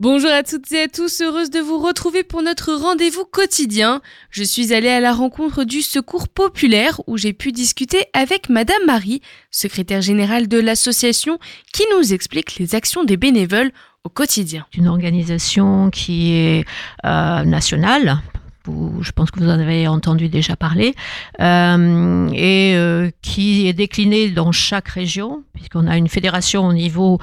Bonjour à toutes et à tous, heureuse de vous retrouver pour notre rendez-vous quotidien. Je suis allée à la rencontre du Secours populaire où j'ai pu discuter avec Madame Marie, secrétaire générale de l'association, qui nous explique les actions des bénévoles au quotidien. Une organisation qui est euh, nationale, je pense que vous en avez entendu déjà parler, euh, et euh, qui est déclinée dans chaque région, puisqu'on a une fédération au niveau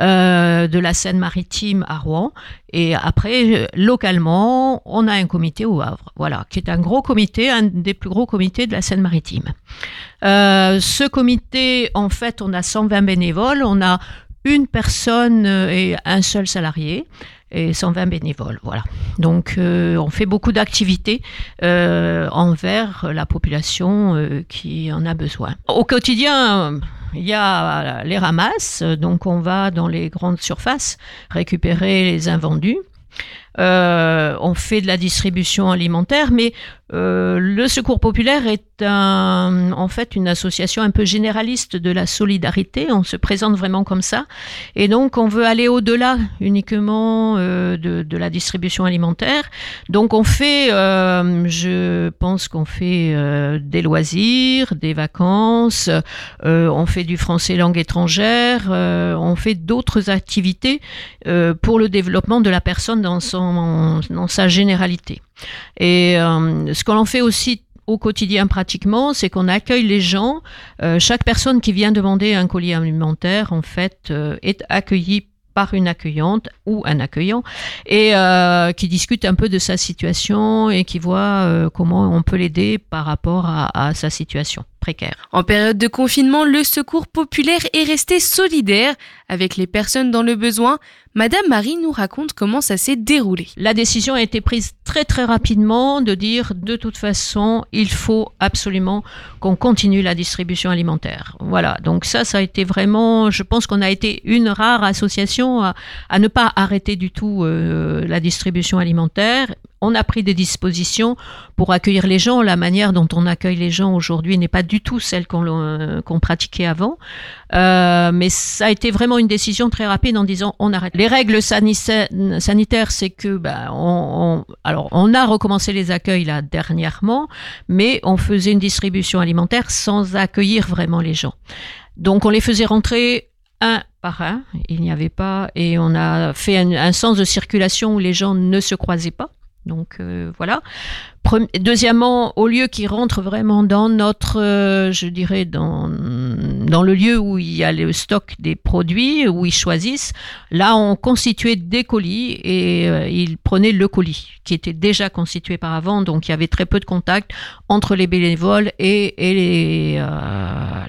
euh, de la Seine-Maritime à Rouen, et après, localement, on a un comité au Havre, voilà, qui est un gros comité, un des plus gros comités de la Seine-Maritime. ce comité, en fait, on a 120 bénévoles, on a une personne et un seul salarié et 120 bénévoles. Voilà. Donc, euh, on fait beaucoup d'activités euh, envers la population euh, qui en a besoin. Au quotidien, il y a les ramasses, donc on va dans les grandes surfaces récupérer les invendus. On fait de la distribution alimentaire, mais le Secours populaire est en fait une association un peu généraliste de la solidarité. On se présente vraiment comme ça. Et donc, on veut aller au-delà uniquement euh, de, la distribution alimentaire. Donc, on fait, euh, je pense qu'on fait euh, des loisirs, des vacances, on fait du français langue étrangère, on fait d'autres activités pour le développement de la personne dans, son, dans sa généralité. Et ce qu'on en fait aussi au quotidien pratiquement, c'est qu'on accueille les gens. Euh, chaque personne qui vient demander un colis alimentaire, en fait, euh, est accueillie par une accueillante ou un accueillant et euh, qui discute un peu de sa situation et qui voit comment on peut l'aider par rapport à, sa situation En période de confinement, le secours populaire est resté solidaire avec les personnes dans le besoin. Madame Marie nous raconte comment ça s'est déroulé. La décision a été prise très très rapidement de dire de toute façon il faut absolument qu'on continue la distribution alimentaire. Voilà, donc ça ça a été vraiment, je pense qu'on a été une rare association à, ne pas arrêter du tout euh, la distribution alimentaire on a pris des dispositions pour accueillir les gens. La manière dont on accueille les gens aujourd'hui n'est pas du tout celle qu'on euh, pratiquait avant. Euh, mais ça a été vraiment une décision très rapide en disant on arrête. Les règles sanitaires, c'est que ben, on, alors on a recommencé les accueils là dernièrement, mais on faisait une distribution alimentaire sans accueillir vraiment les gens. Donc on les faisait rentrer un par un, il n'y avait pas, et on a fait un sens de circulation où les gens ne se croisaient pas. Donc euh, voilà. Deuxièmement, au lieu qu'ils rentrent vraiment dans notre, euh, je dirais, dans, dans le lieu où il y a le stock des produits, où ils choisissent, là on constituait des colis et euh, ils prenaient le colis qui était déjà constitué par avant, donc il y avait très peu de contact entre les bénévoles et,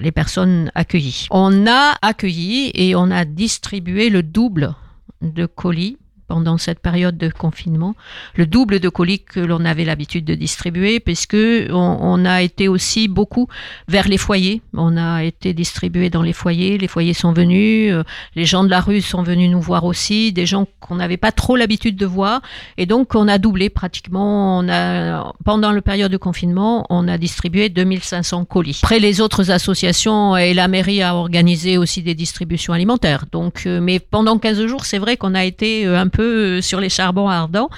les personnes accueillies. On a accueilli et on a distribué le double de colis pendant cette période de confinement, le double de colis que l'on avait l'habitude de distribuer, puisque on, a été aussi beaucoup vers les foyers. On a été distribué dans les foyers, les foyers sont venus, euh, les gens de la rue sont venus nous voir aussi, des gens qu'on n'avait pas trop l'habitude de voir, et donc on a doublé pratiquement. On pendant la période de confinement, on a distribué 2500 colis. Après, les autres associations et la mairie a organisé aussi des distributions alimentaires. Donc, euh, mais pendant 15 jours, c'est vrai qu'on a été euh, un peu euh, sur les charbons ardents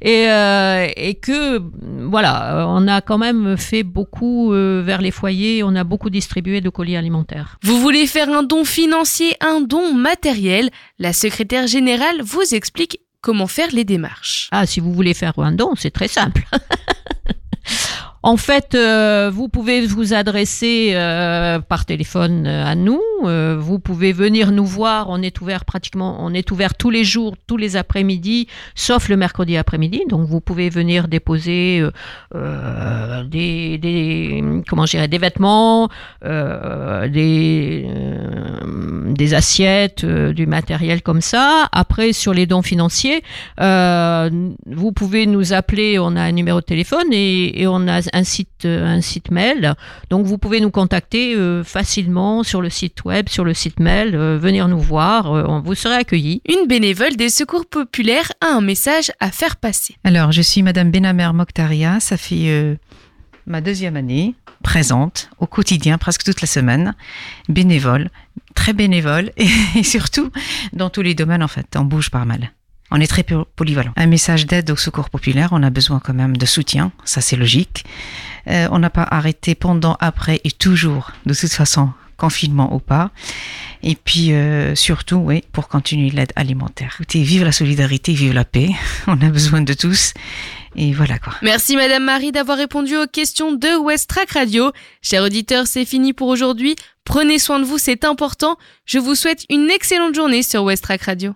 et, euh, et que voilà, on a quand même fait beaucoup euh, vers les foyers, on a beaucoup distribué de colis alimentaires. Vous voulez faire un don financier, un don matériel? La secrétaire générale vous explique comment faire les démarches. Ah, si vous voulez faire un don, c'est très simple. En fait, euh, vous pouvez vous adresser euh, par téléphone euh, à nous. vous pouvez venir nous voir. On est ouvert pratiquement, on est ouvert tous les jours, tous les après-midi, sauf le mercredi après-midi. Donc, vous pouvez venir déposer des, comment des vêtements, des, assiettes, du matériel comme ça. Après, sur les dons financiers, vous pouvez nous appeler. On a un numéro de téléphone et on a un site, euh, un site mail. Donc vous pouvez nous contacter euh, facilement sur le site web, sur le site mail, euh, venir nous voir, on vous serez accueillis. Une bénévole des secours populaires a un message à faire passer. Alors je suis Madame Benamer Mokhtaria, ça fait ma deuxième année, présente au quotidien, presque toute la semaine, bénévole, très bénévole et, surtout dans tous les domaines en fait, on bouge pas mal. On est très polyvalent. Un message d'aide au secours populaire, on a besoin quand même de soutien, ça c'est logique. Euh, on n'a pas arrêté pendant, après et toujours, de toute façon, confinement ou pas. Et puis euh, surtout, oui, pour continuer l'aide alimentaire. Écoutez, vive la solidarité, vive la paix. On a besoin de tous. Et voilà quoi. Merci Madame Marie d'avoir répondu aux questions de West Track Radio. Chers auditeurs, c'est fini pour aujourd'hui. Prenez soin de vous, c'est important. Je vous souhaite une excellente journée sur West Track Radio.